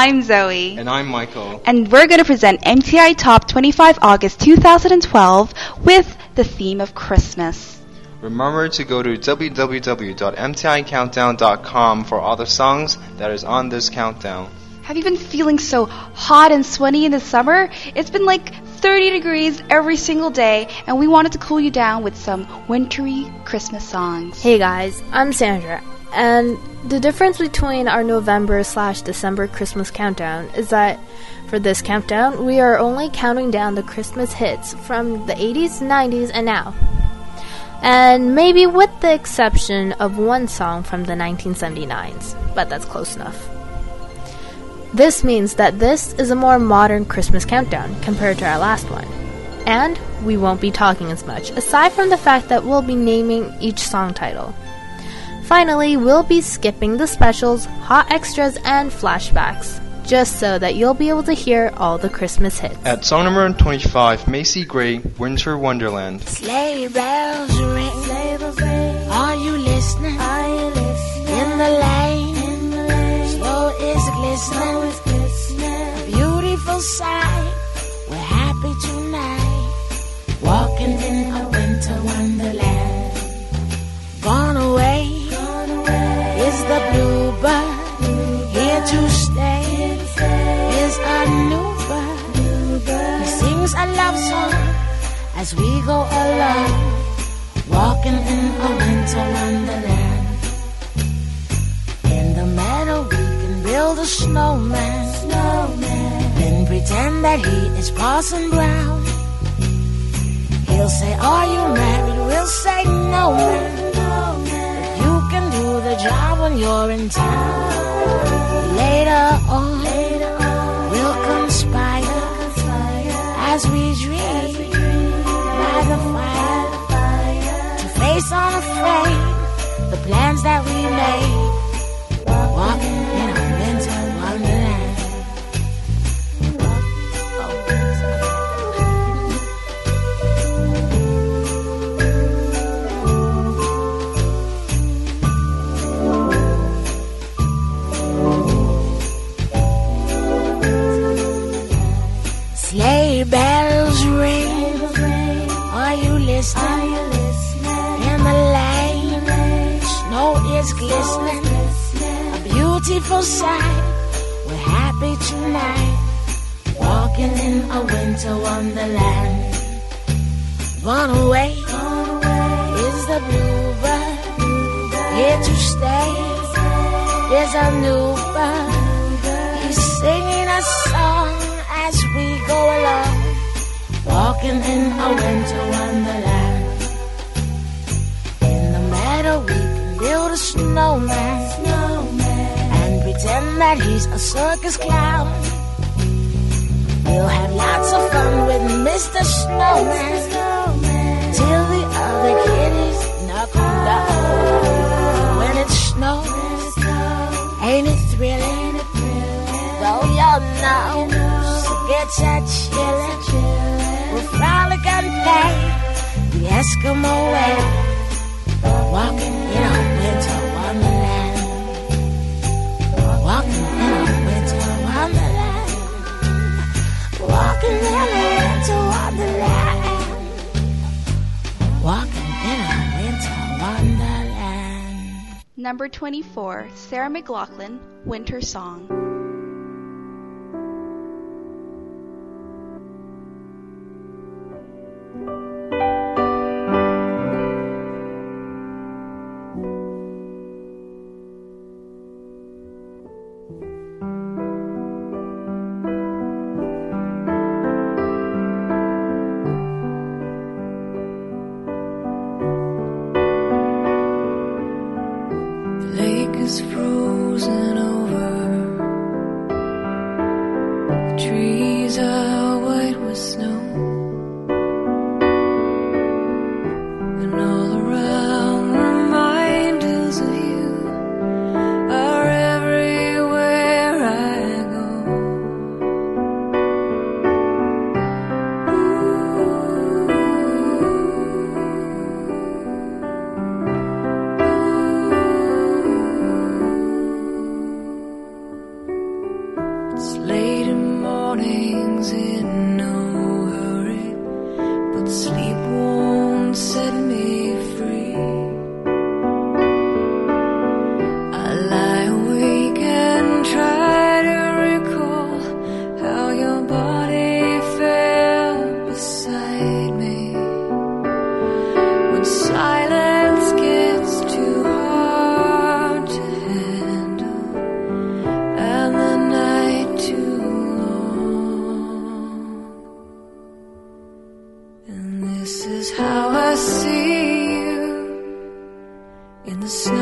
I'm Zoe. And I'm Michael. And we're going to present MTI Top 25 August 2012 with the theme of Christmas. Remember to go to www.mticountdown.com for all the songs that is on this countdown. Have you been feeling so hot and sweaty in the summer? It's been like 30 degrees every single day, and we wanted to cool you down with some wintry Christmas songs. Hey guys, I'm Sandra, and the difference between our November slash December Christmas countdown is that for this countdown, we are only counting down the Christmas hits from the 80s, 90s, and now. And maybe with the exception of one song from the 1979s, but that's close enough. This means that this is a more modern Christmas countdown compared to our last one. And we won't be talking as much, aside from the fact that we'll be naming each song title. Finally, we'll be skipping the specials, hot extras, and flashbacks, just so that you'll be able to hear all the Christmas hits. At song number 25, Macy Gray, Winter Wonderland. Sleigh bells ring. Sleigh bells ring. Are you listening? Are you listening? In the lane. In the lane. Snow is glistening. Snow is glistening. Beautiful sight. We're happy tonight. Walking in a sings a love song as we go along, walking in a winter wonderland. In the meadow, we can build a snowman, snowman. then pretend that he is Parson Brown. He'll say, Are you married? We'll say, No, man. But you can do the job when you're in town. Later on, as we dream by the fire to face unafraid the plans that we made. Walking listening? In the lane, snow is glistening. A beautiful sight. We're happy tonight. Walking in a winter wonderland. Gone away is the bluebird. Here to stay is a new bird. He's singing a song as we go along, walking in a winter wonderland. In the meadow, we can build a snowman, and pretend that he's a circus clown. We'll have lots of fun with Mr. Snowman, till the other kitties knock him down. When it snows, ain't it thrilling? Though your nose gets a chillin', we'll frolic and play the Eskimo way, walking in a winter wonderland. Walking in a winter wonderland. Walking in a winter wonderland. Walking in a winter wonderland. Number 24, Sarah McLachlan, Winter Song. And this is how I see you in the snow.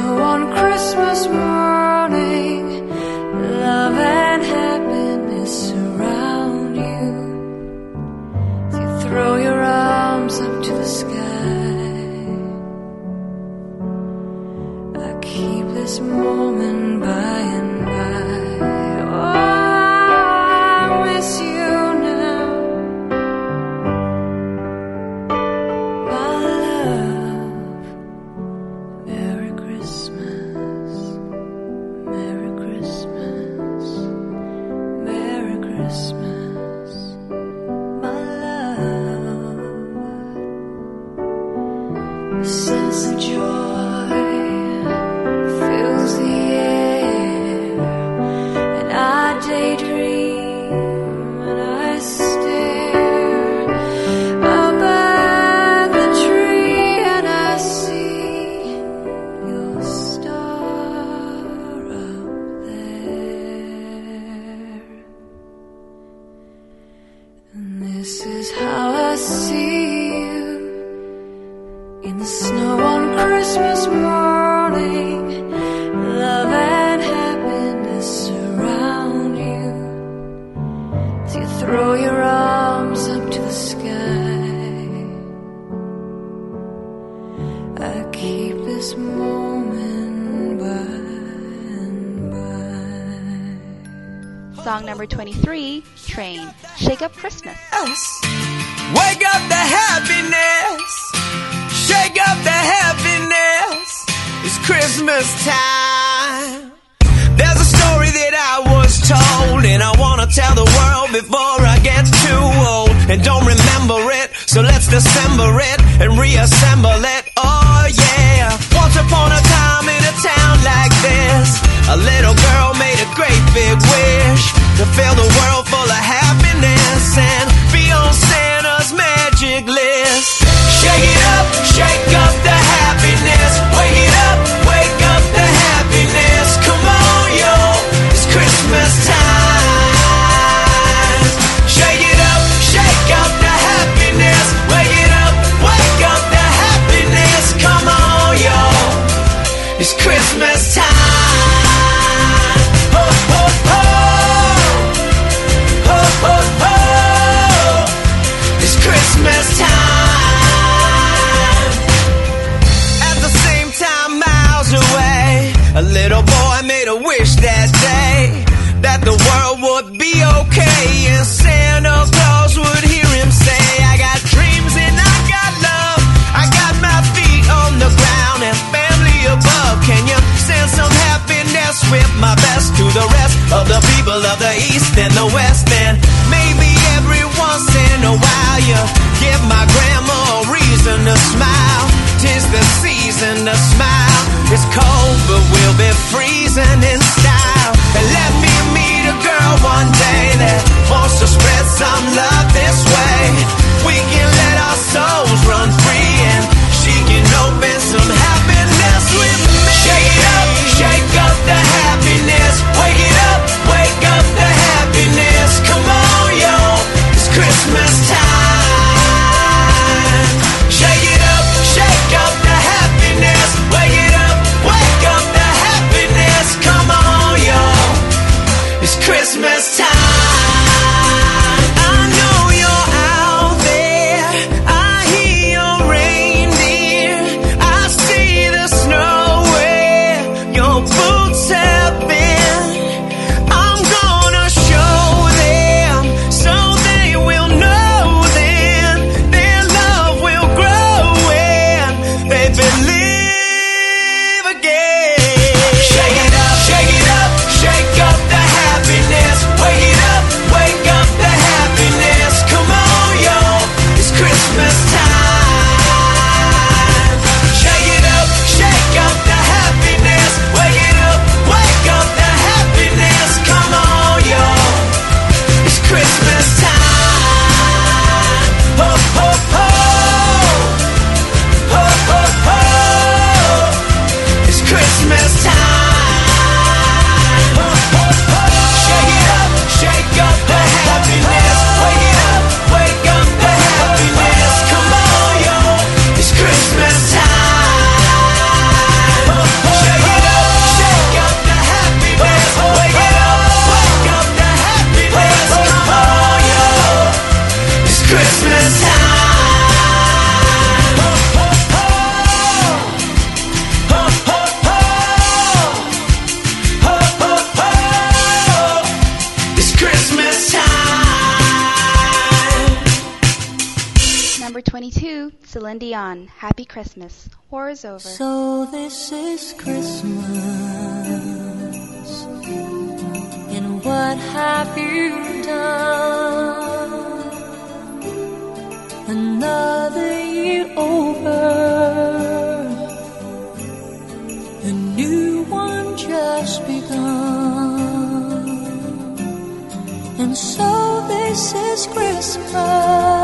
What have you done? Another year over, a new one just begun, and so this is Christmas.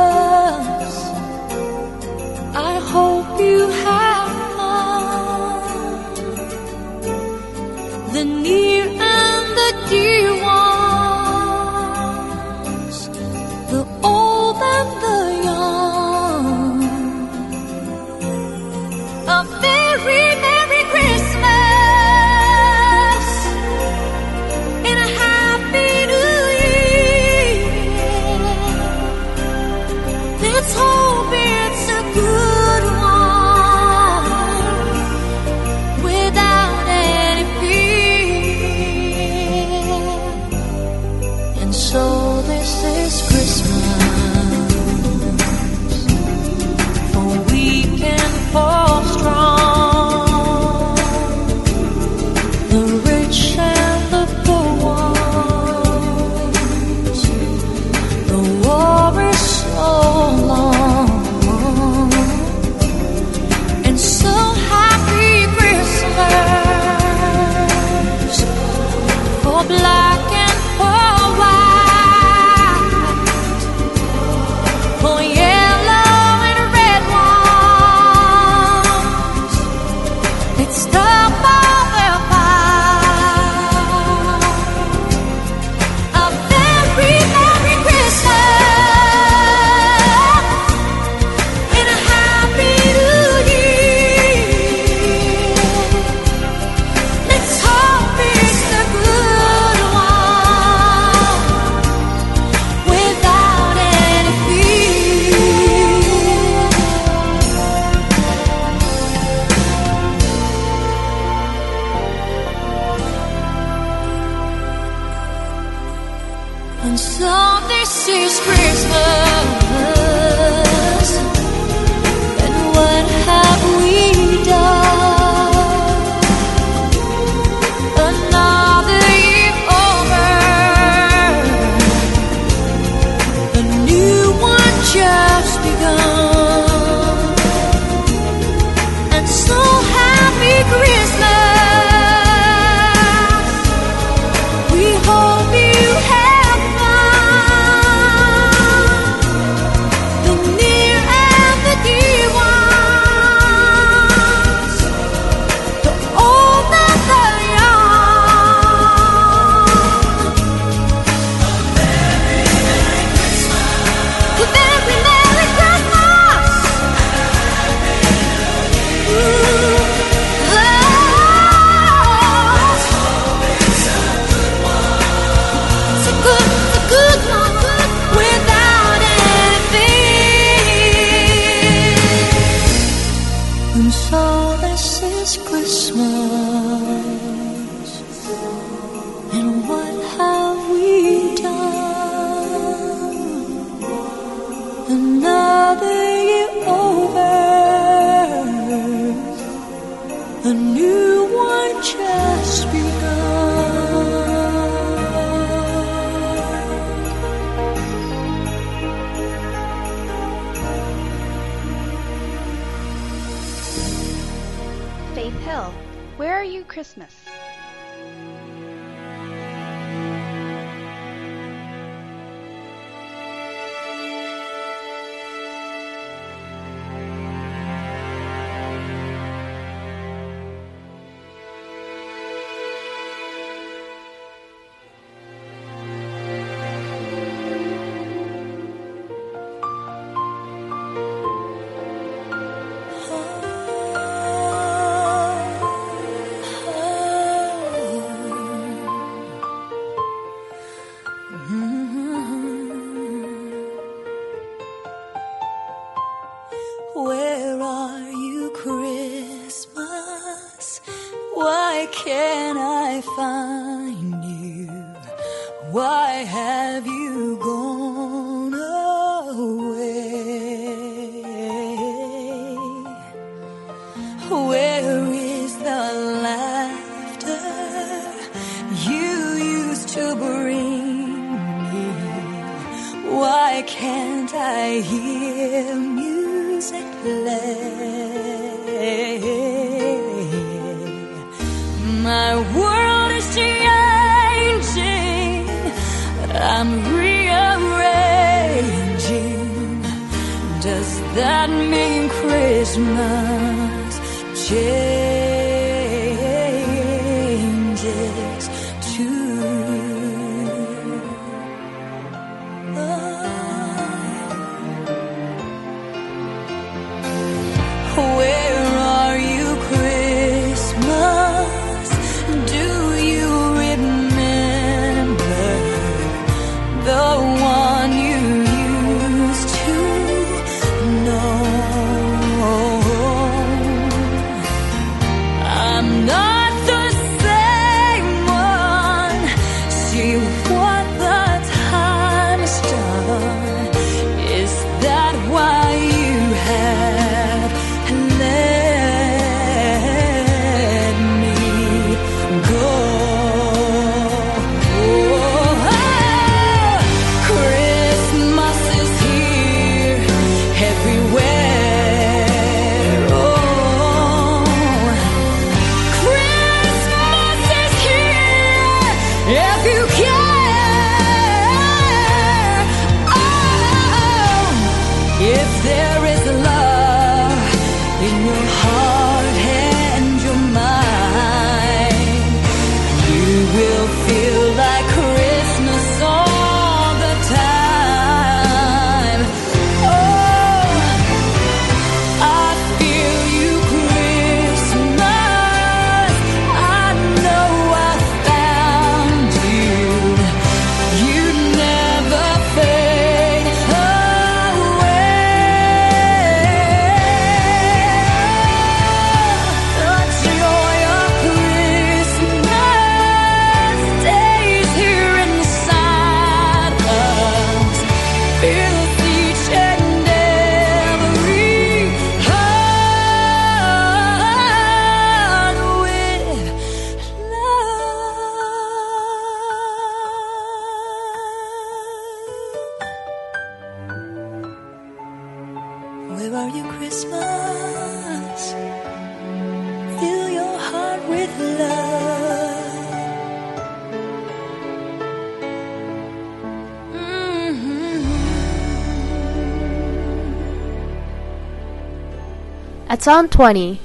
Psalm 20,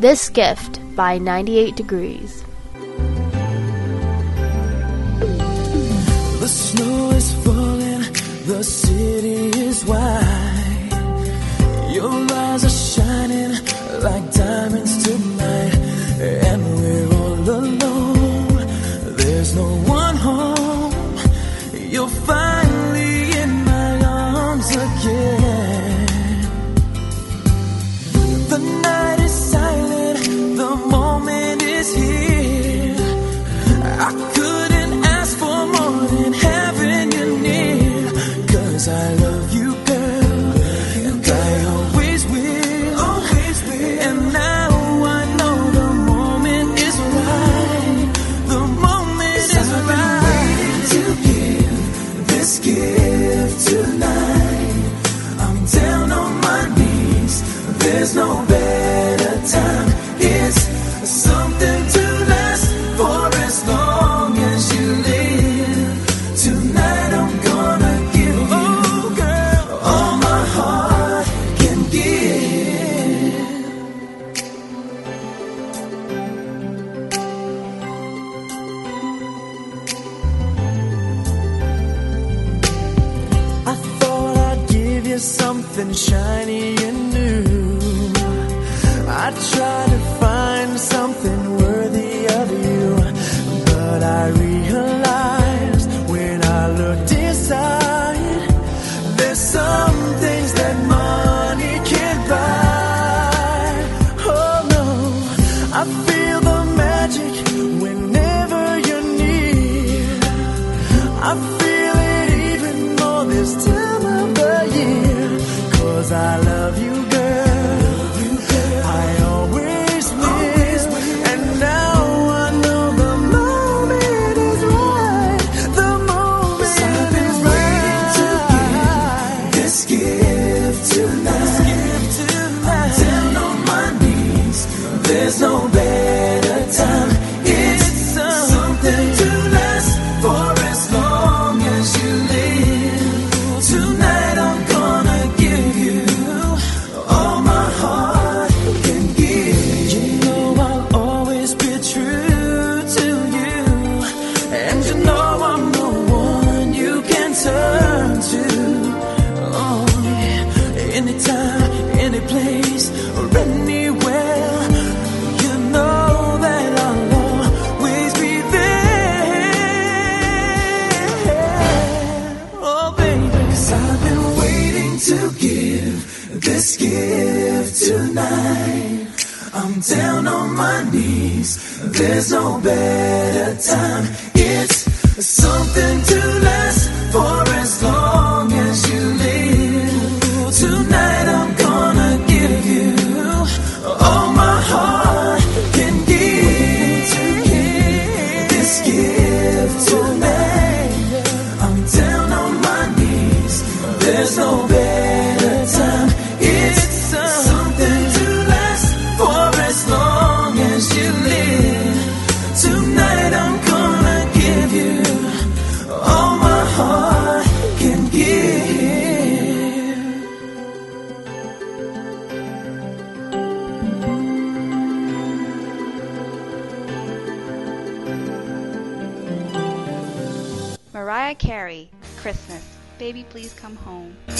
This Gift by 98 Degrees. So. please come home.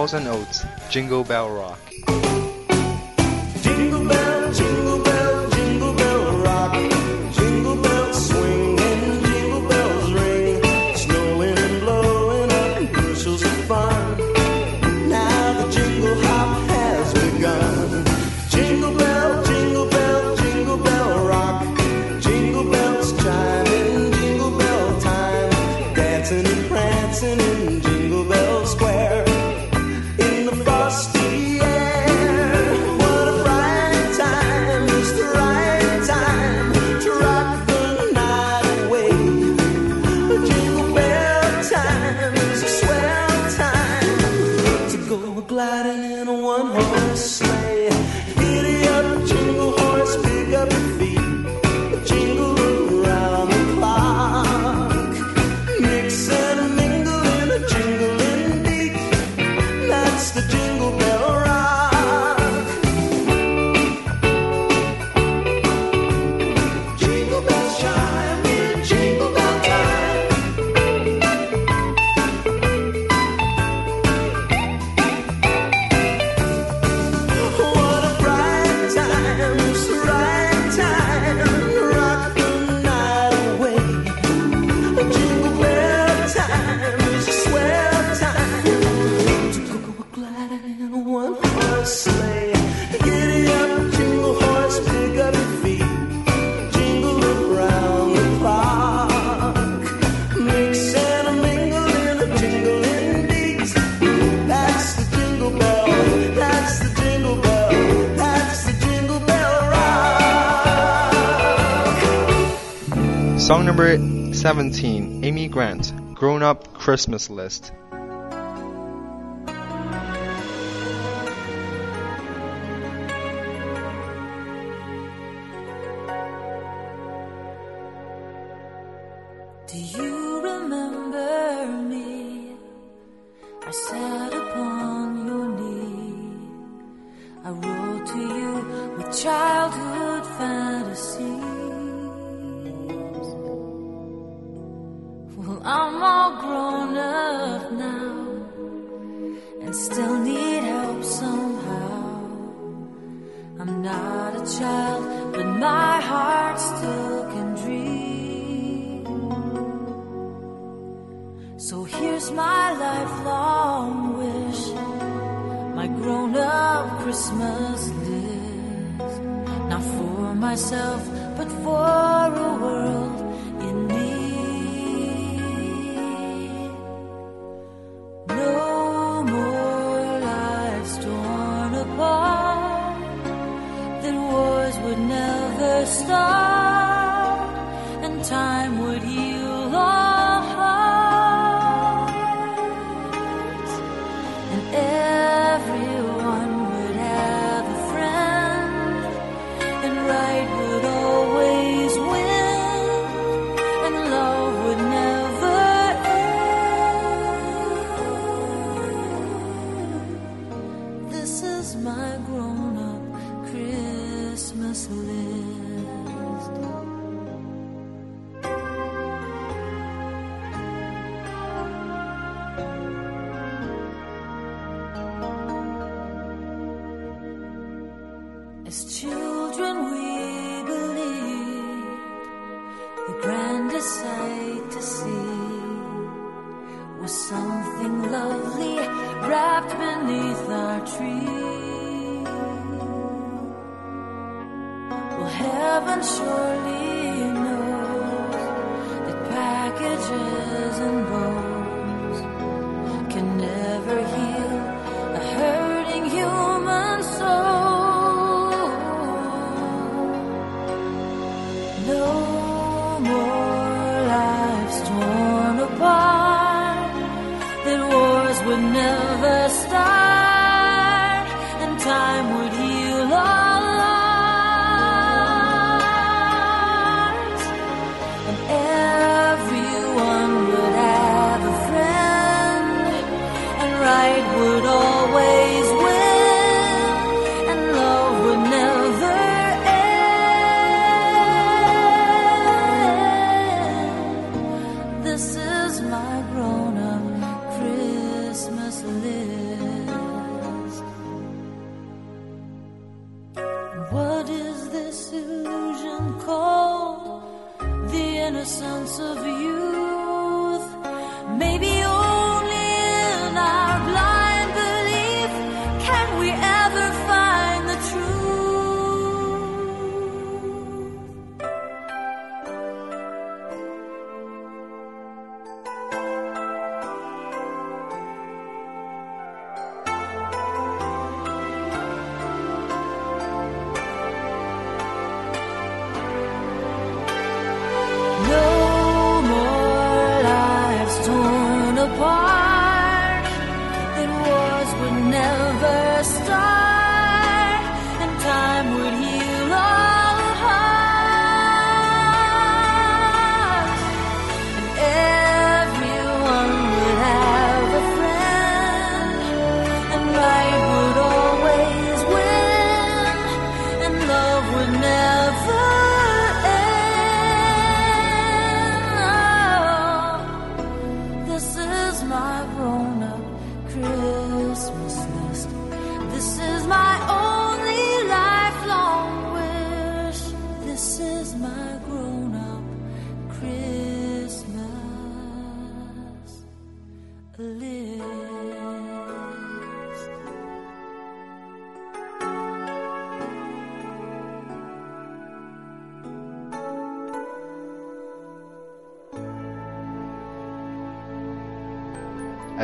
Hall and Oates, Jingle Bell Rock. 17 Amy Grant Grown Up Christmas List. I'm not a child, but my heart still can dream. So here's my lifelong wish, my grown up Christmas list. Not for myself, but for a world.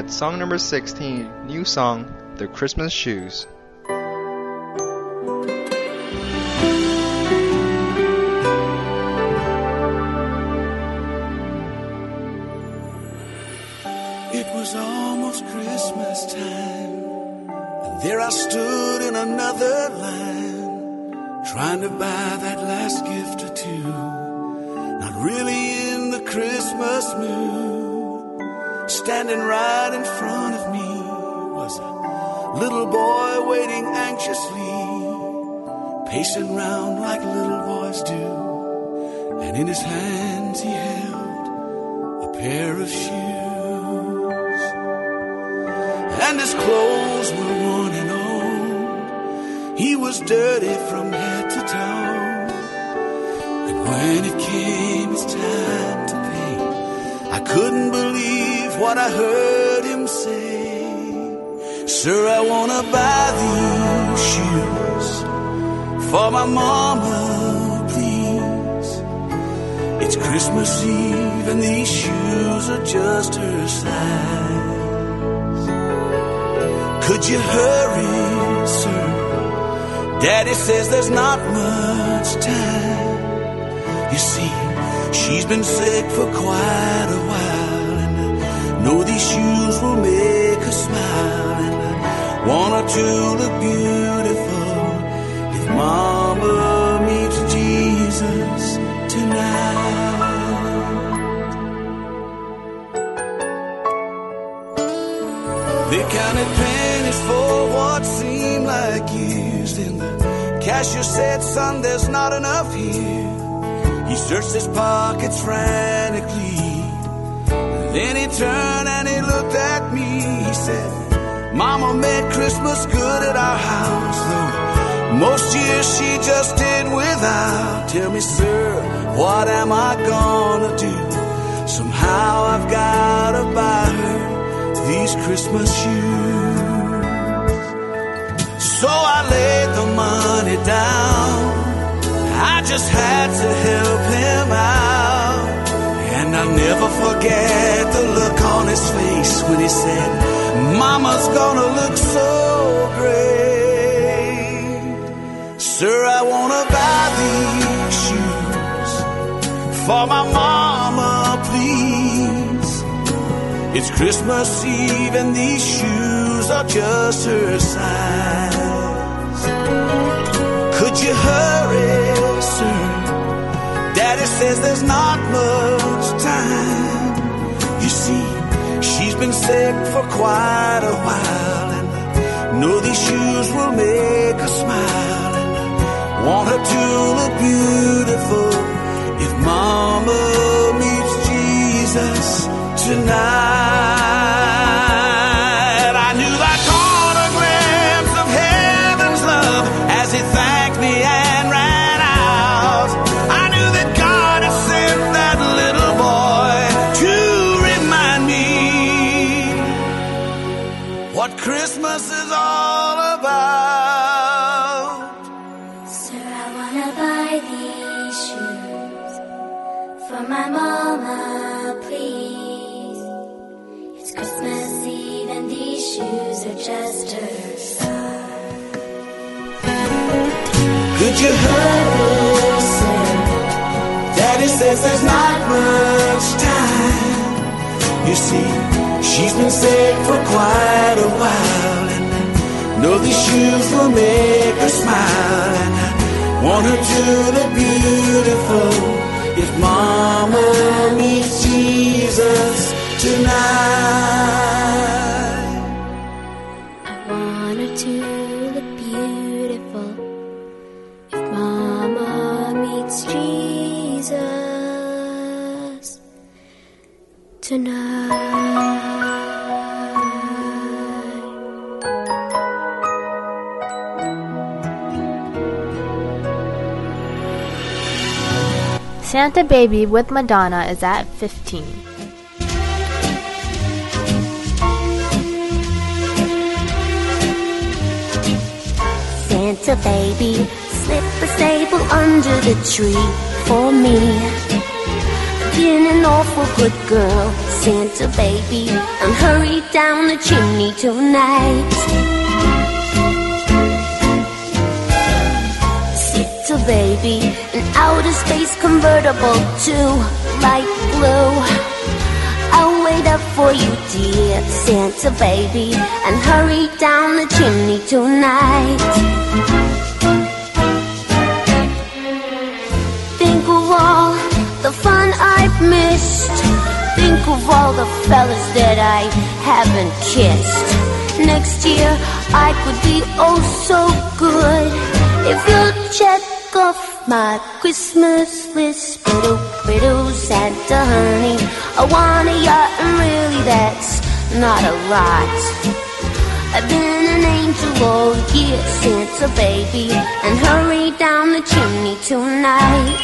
song number 16, new song, The Christmas Shoes. Pacing round like little boys do. And in his hands he held a pair of shoes. And his clothes were worn and old. He was dirty from head to toe. And when it came his time to pay, I couldn't believe what I heard him say. Sir, I wanna buy for my mama, please. It's Christmas Eve and these shoes are just her size. Could you hurry, sir? Daddy says there's not much time. You see, she's been sick for quite a while, and I know these shoes will make her smile, and want her to look beautiful if Mama meets Jesus tonight. They counted pennies for what seemed like years. Then the cashier said, Son, there's not enough here. He searched his pockets frantically. Then he turned and he looked at me. He said, Mama made Christmas good at our house, though most years she just did without. Tell me, sir, what am I gonna do? Somehow I've gotta buy her these Christmas shoes. So I laid the money down. I just had to help him out. And I'll never forget the look on his face when he said, Mama's gonna look so great. Sir, I wanna buy these shoes for my mama, please. It's Christmas Eve and these shoes are just her size. Could you hurry, sir? Daddy says there's not much time. You see, she's been sick for quite a while, and I know these shoes will make her smile. Want her to look beautiful if Mama meets Jesus tonight. Says there's not much time. You see, she's been sick for quite a while, and know these shoes will make her smile, and I want her to look beautiful if Mama meets Jesus tonight. Santa Baby with Madonna is at 15. Santa baby, slip a sable under the tree for me. Been an awful good girl, Santa baby, and hurry down the chimney tonight. Baby, an outer space convertible to light blue. I'll wait up for you, dear Santa baby, and hurry down the chimney tonight. Think of all the fun I've missed. Think of all the fellas that I haven't kissed. Next year I could be oh so good if you'll check off my Christmas list. Biddle, biddle, Santa honey, I want a yacht and really that's not a lot. I've been an angel all year, since a baby, and hurry down the chimney tonight.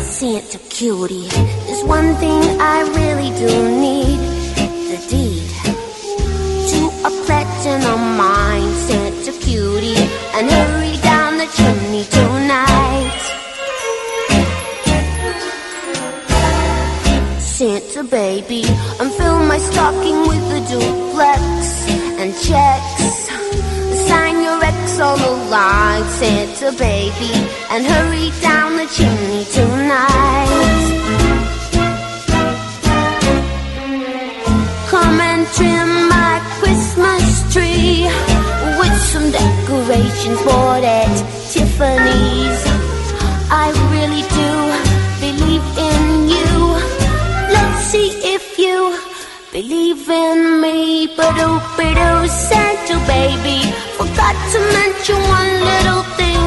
Santa cutie, there's one thing I really do need the deed to a platinum mine. And hurry down the chimney tonight. Santa baby, and fill my stocking with a duplex and checks. Sign your X on the line, Santa baby, and hurry down the chimney tonight. Decorations bought at Tiffany's. I really do believe in you. Let's see if you believe in me. But oh, but oh, Santa baby, forgot to mention one little thing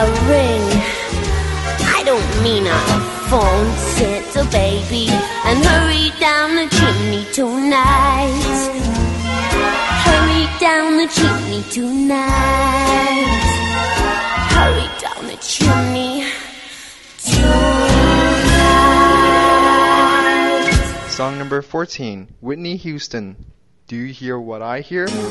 a ring. I don't mean a phone, Santa baby, and hurry down the chimney tonight. Down the chimney tonight. Hurry down the chimney tonight. Song number 14, Whitney Houston. Do you hear what I hear? Sing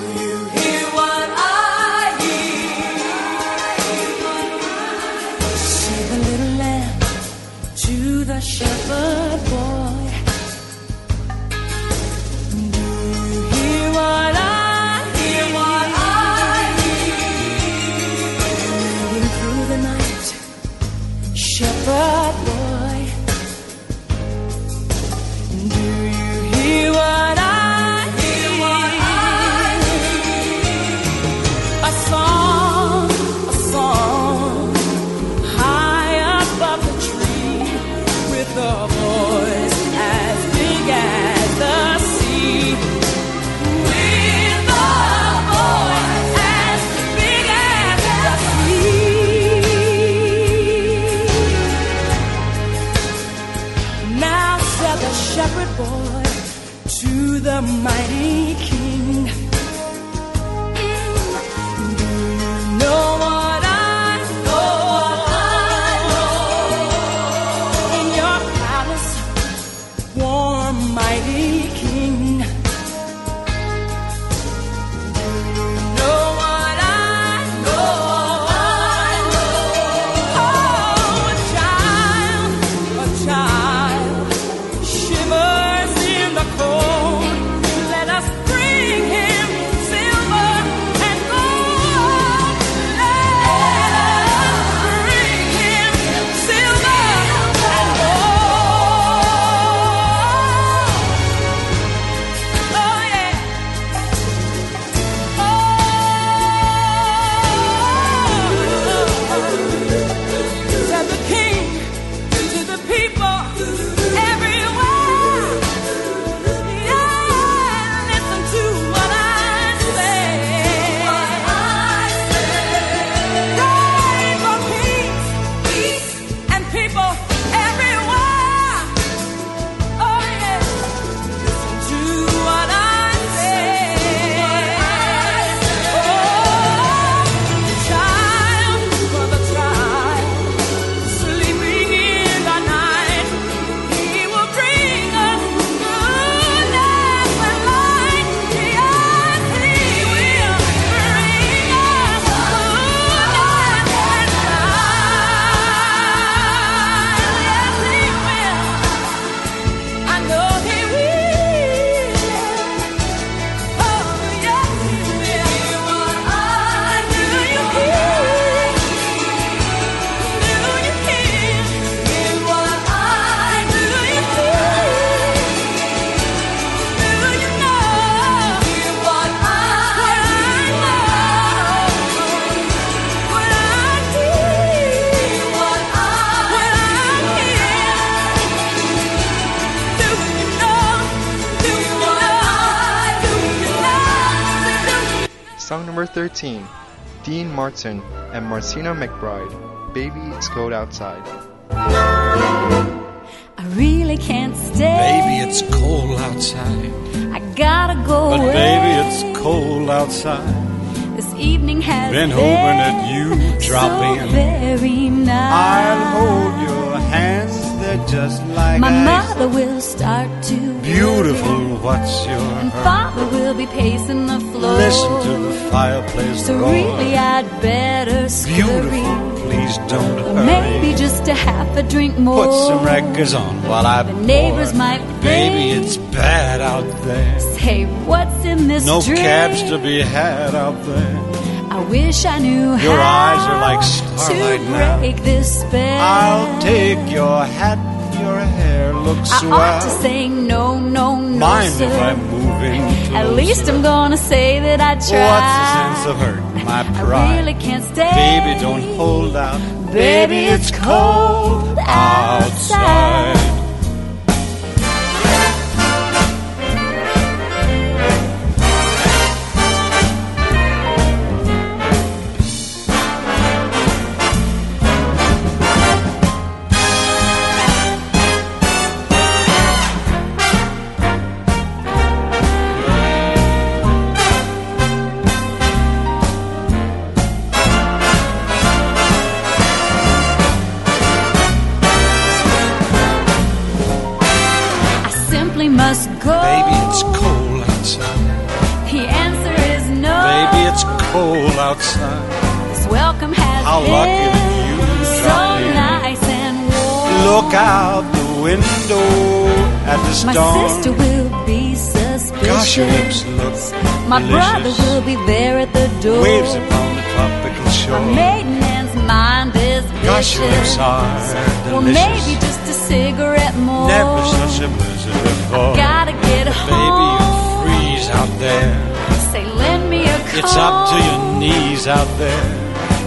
a little lamb to the shepherd boy. Shepherd 13. Dean Martin and Martina McBride. Baby, it's cold outside. I really can't stay. Baby, it's cold outside. I gotta go But away. baby, it's cold outside. This evening has Been hoping that you drop so in. very nice. I'll hold your hands, they're just like My mother will start to Beautiful, what's your and hurry? father will be pacing the floor. Listen to the fireplace So roar. really, I'd better scurry. Beautiful, please don't Or hurry. maybe just a half a drink more. Put some records on while I The neighbors pour. might Baby, think- it's bad out there. Say, what's in this No drink? cabs to be had out there. I wish I knew Your how eyes are like starlight to now. break this spell. I'll take your hat, your hair looks I swell. ought to say no, no, no, Mind sir. if I'm moving At least I'm gonna say that I tried. What's the sense of hurting my pride. I really can't stay. Baby, don't hold out. Baby, it's cold outside. I out the window at the My storm. sister will be suspicious. Gosh, your lips look My brother will be there at the door. Waves upon the tropical My shore. maiden aunt's mind is Gosh, your lips vicious. are Well, maybe just a cigarette more. Never such a blizzard before. Gotta get Baby, you freeze out there. Say, lend me a. It's up to your knees out there.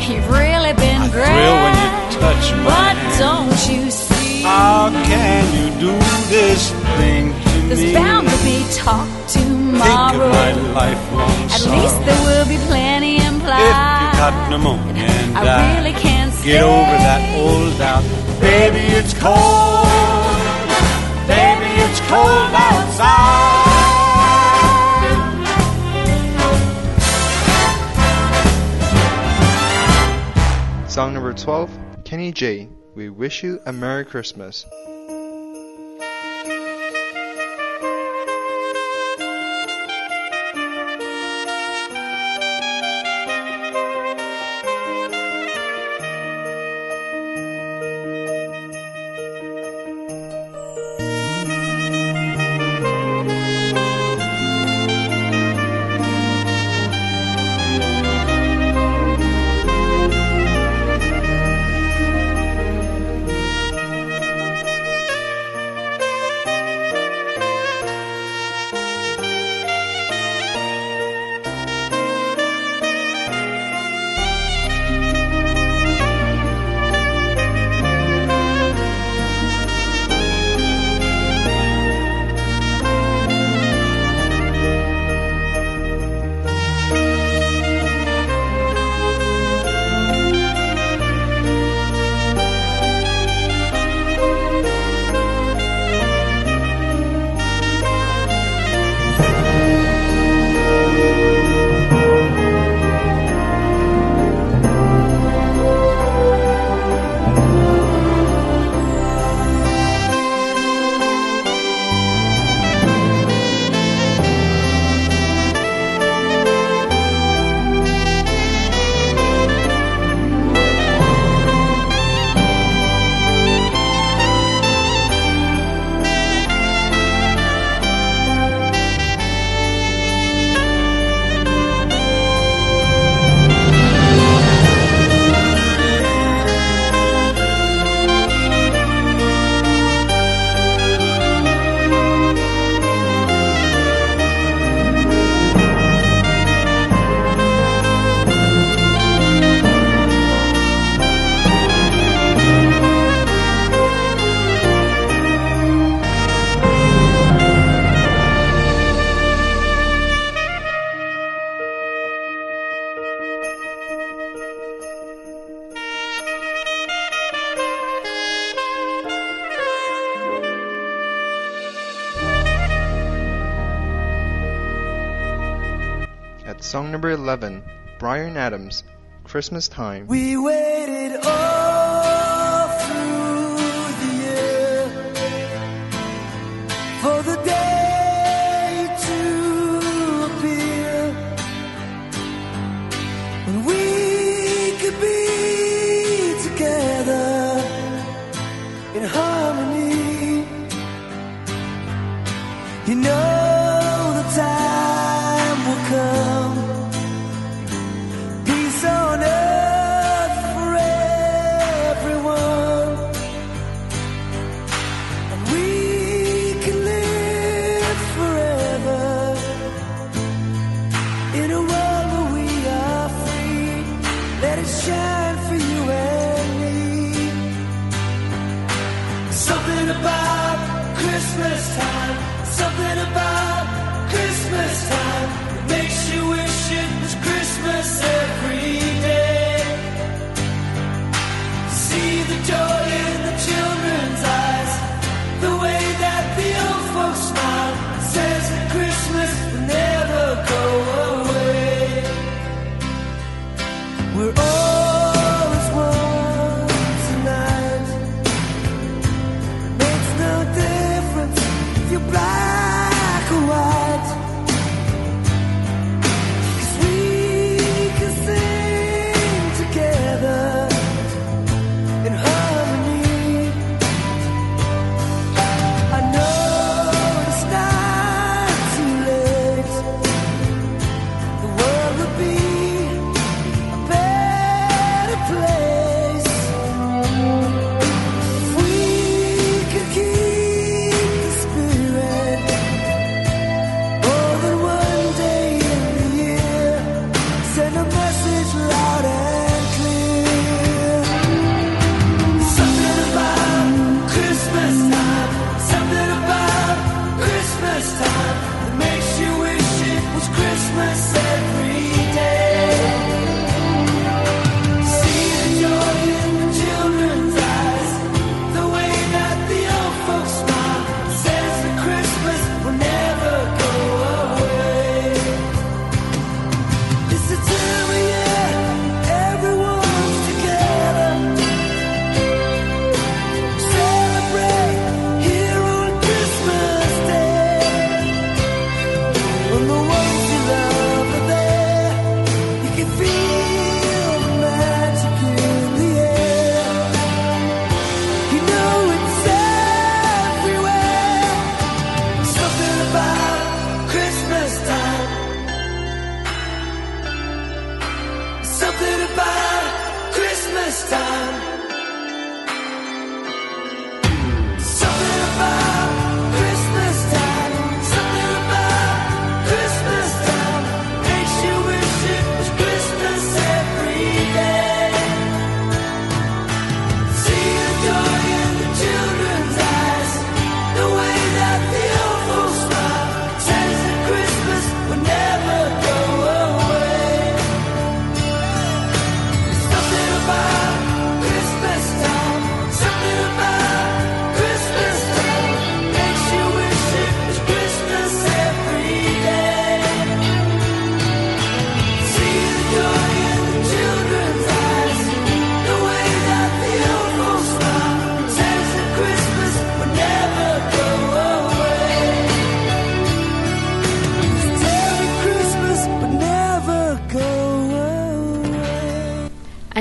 You've really been I great. thrill when you touch my But hand. don't you see? How can you do this thing to There's me? bound to be talk Think tomorrow. of my lifelong At sorrow. least there will be plenty implied. If you got pneumonia and I die, really can't get stay. over that old doubt. Baby, it's cold. Baby, it's cold outside. Song number 12. Kenny G. We wish you a Merry Christmas. Number 11, Bryan Adams, Christmas Time. We waited all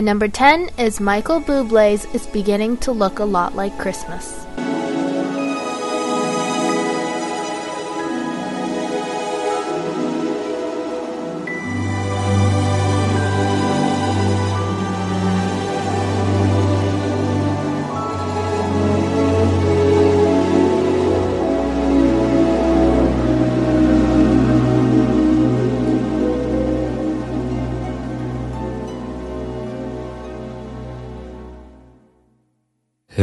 number 10 is Michael Bublé's It's Beginning to Look a Lot Like Christmas.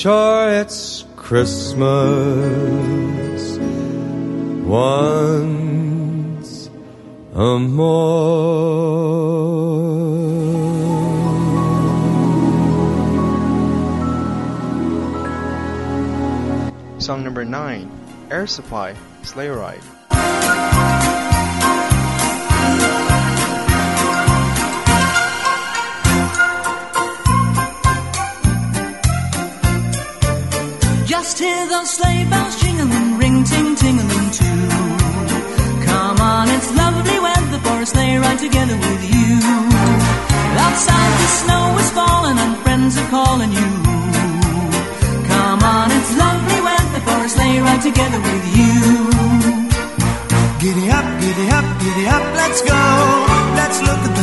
Sure, it's Christmas once a more. Song number 9 Air Supply Sleigh Ride. Hear those sleigh bells jingling, ring ting tingling too. Come on, it's lovely weather for a sleigh ride together with you. Outside the snow is falling and friends are calling you. Come on, it's lovely weather for a sleigh ride together with you. Giddy up, giddy up, giddy up, let's go. Let's look at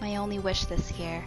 My Only Wish This Year.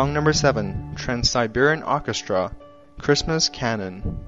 Song number 7, Trans Siberian Orchestra, Christmas Canon.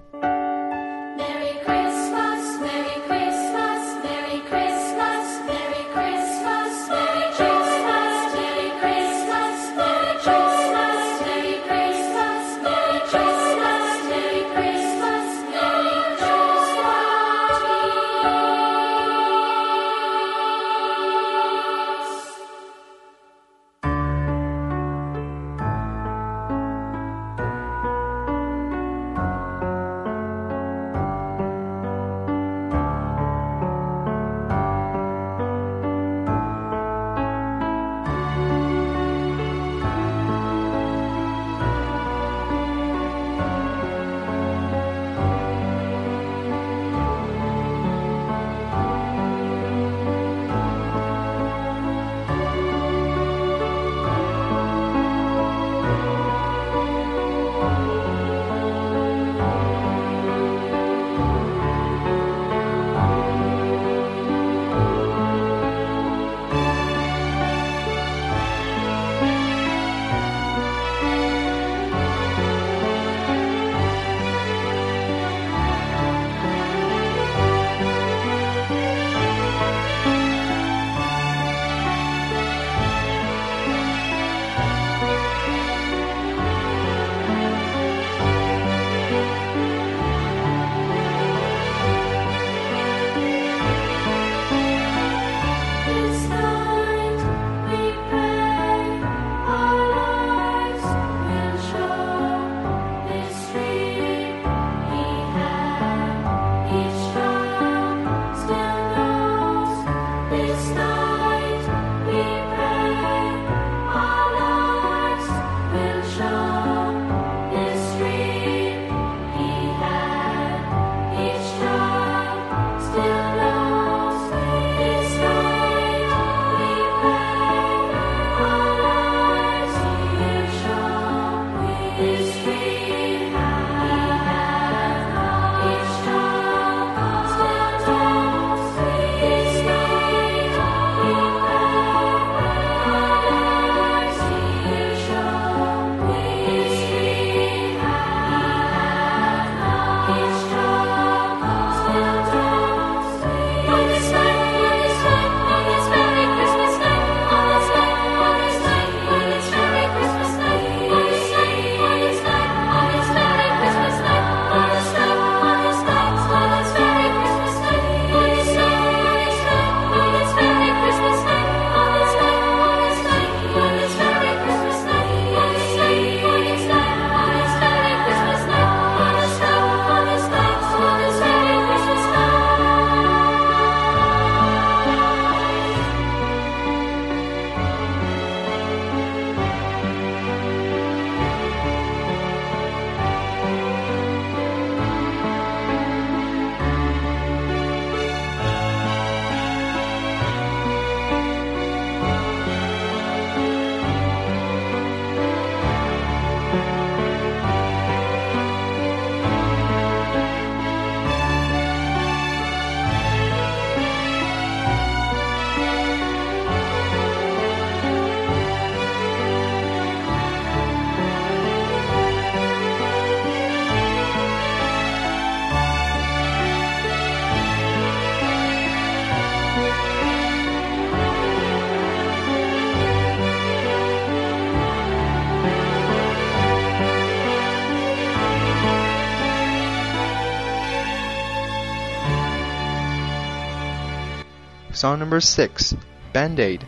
Song number 6 Band Aid.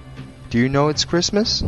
Do you know it's Christmas?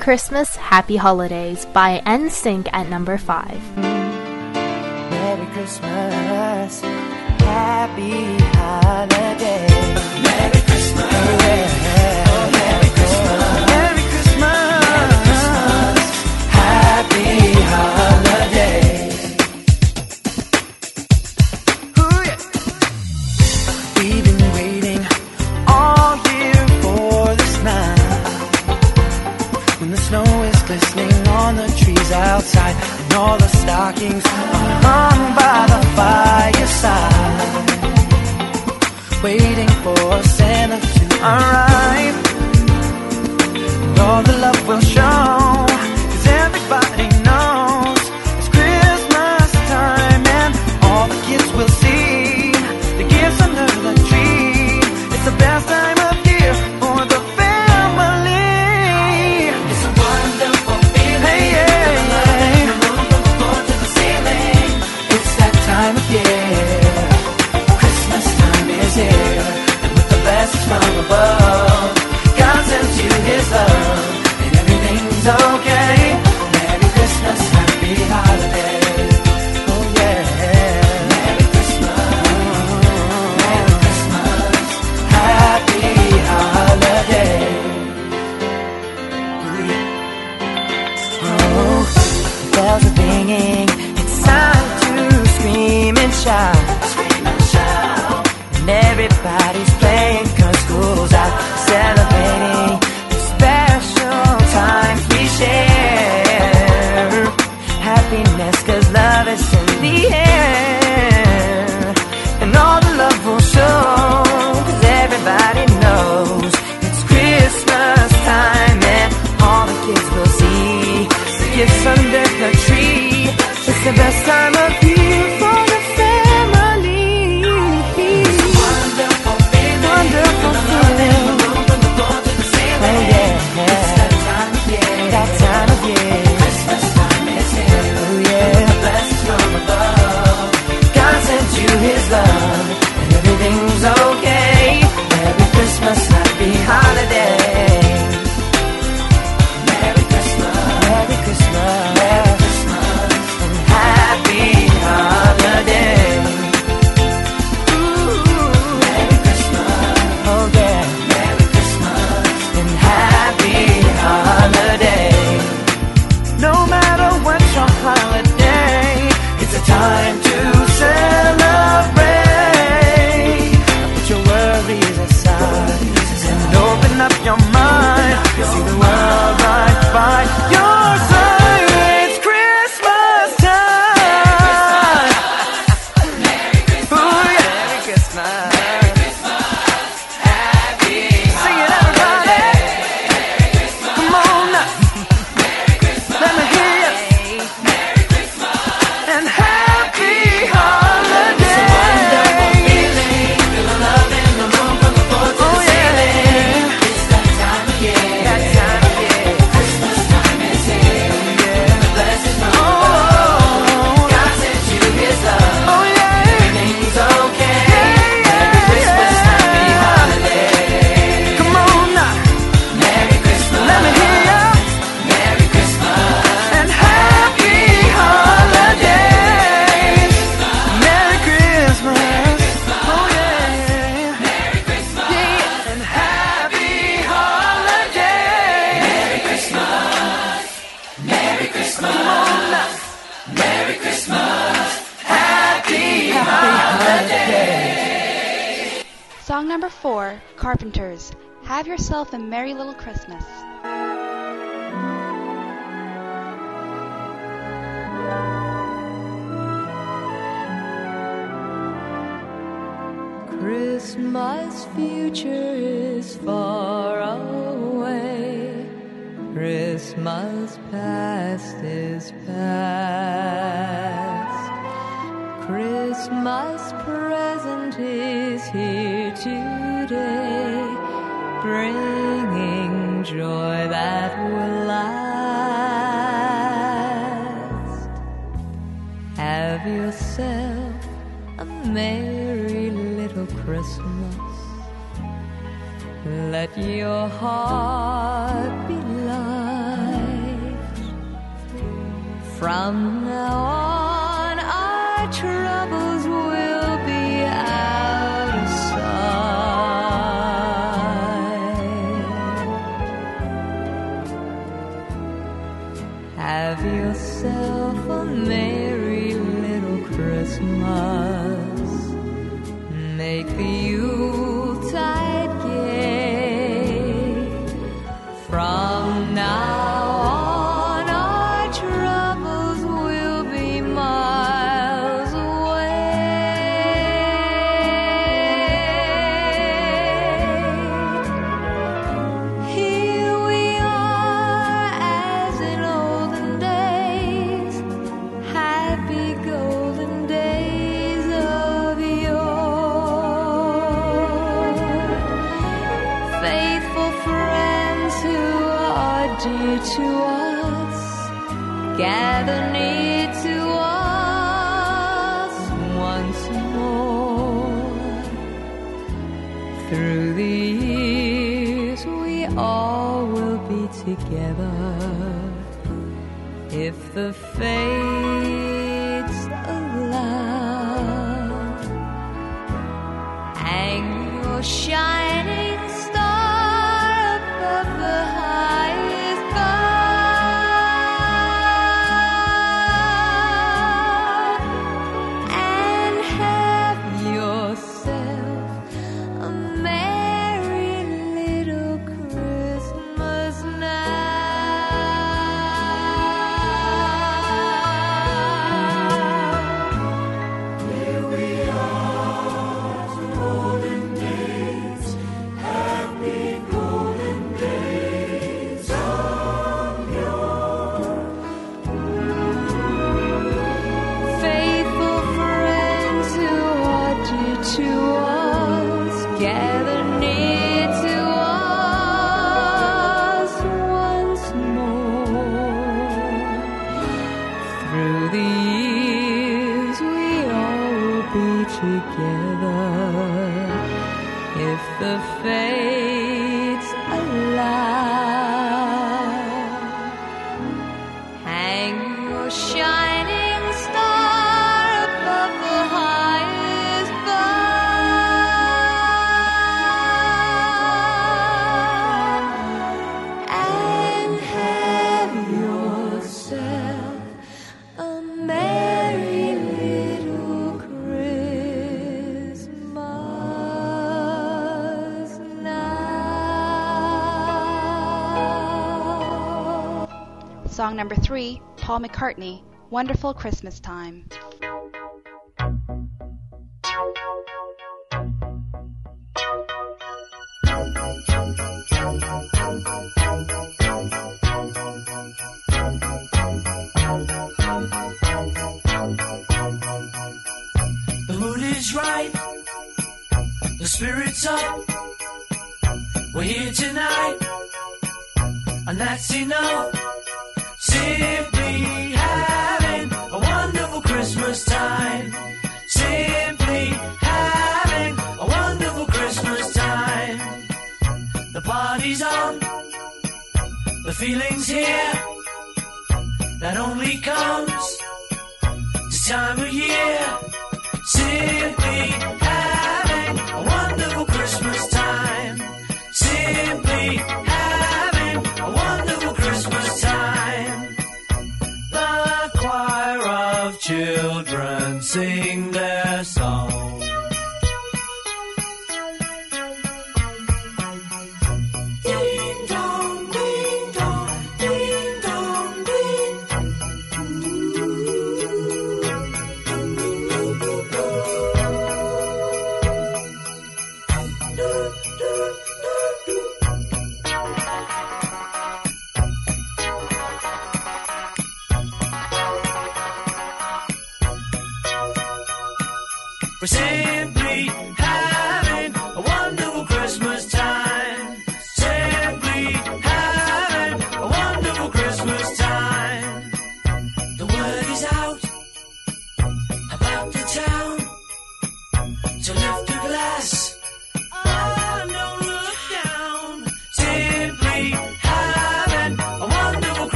Christmas, Happy Holidays by NSYNC at number 5. Merry Christmas, Happy dear to us, gather near to us once more. Through the years, we all will be together. If the fate McCartney, Wonderful Christmas Time. The feeling's here that only comes this time of year. Simply having a wonderful Christmas time. Simply having a wonderful Christmas time. The choir of children sing.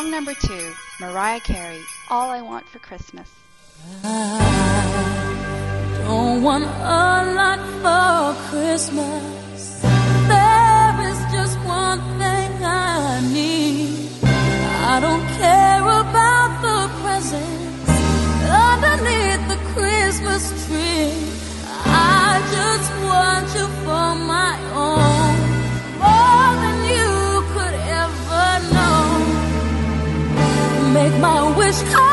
Song number two, Mariah Carey, All I Want for Christmas. I don't want a lot for Christmas. There is just one thing I need. I don't care about the presents underneath the Christmas tree. was.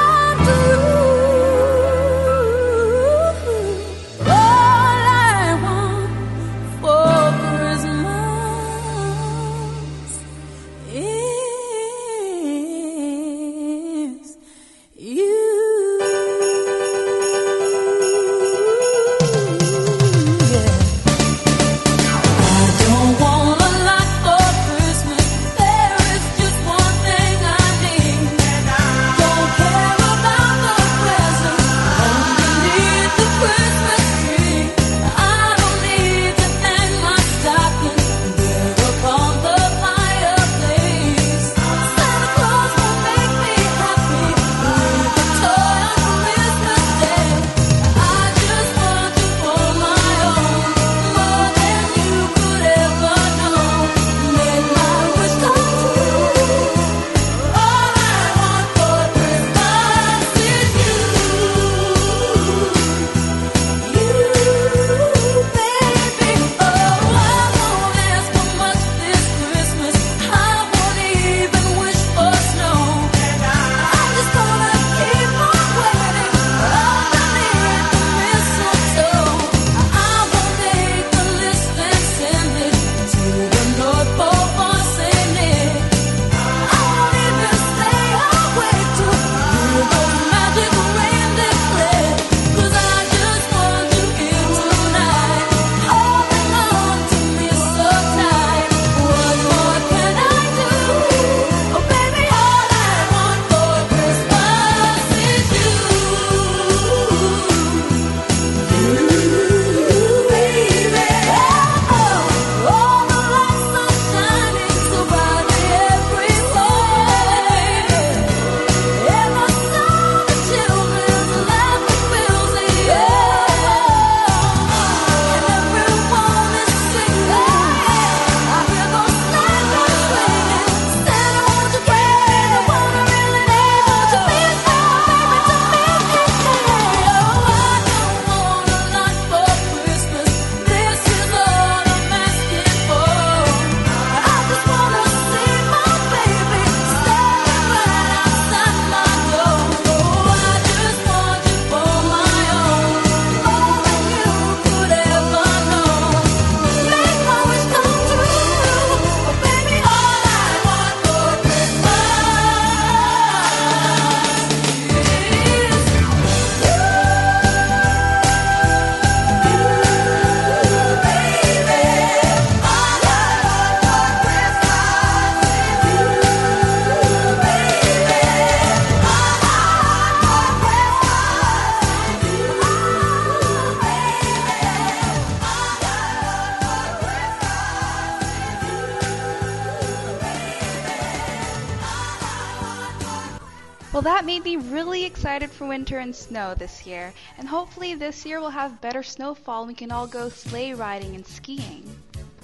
Winter and snow this year, and hopefully this year we'll have better snowfall and we can all go sleigh riding and skiing.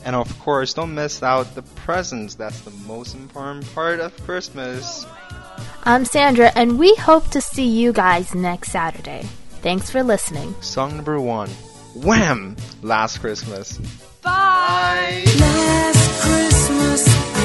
And of course, don't miss out the presents. That's the most important part of Christmas. I'm Sandra, and we hope to see you guys next Saturday. Thanks for listening. Song number one Wham! Last Christmas. Bye! Last Christmas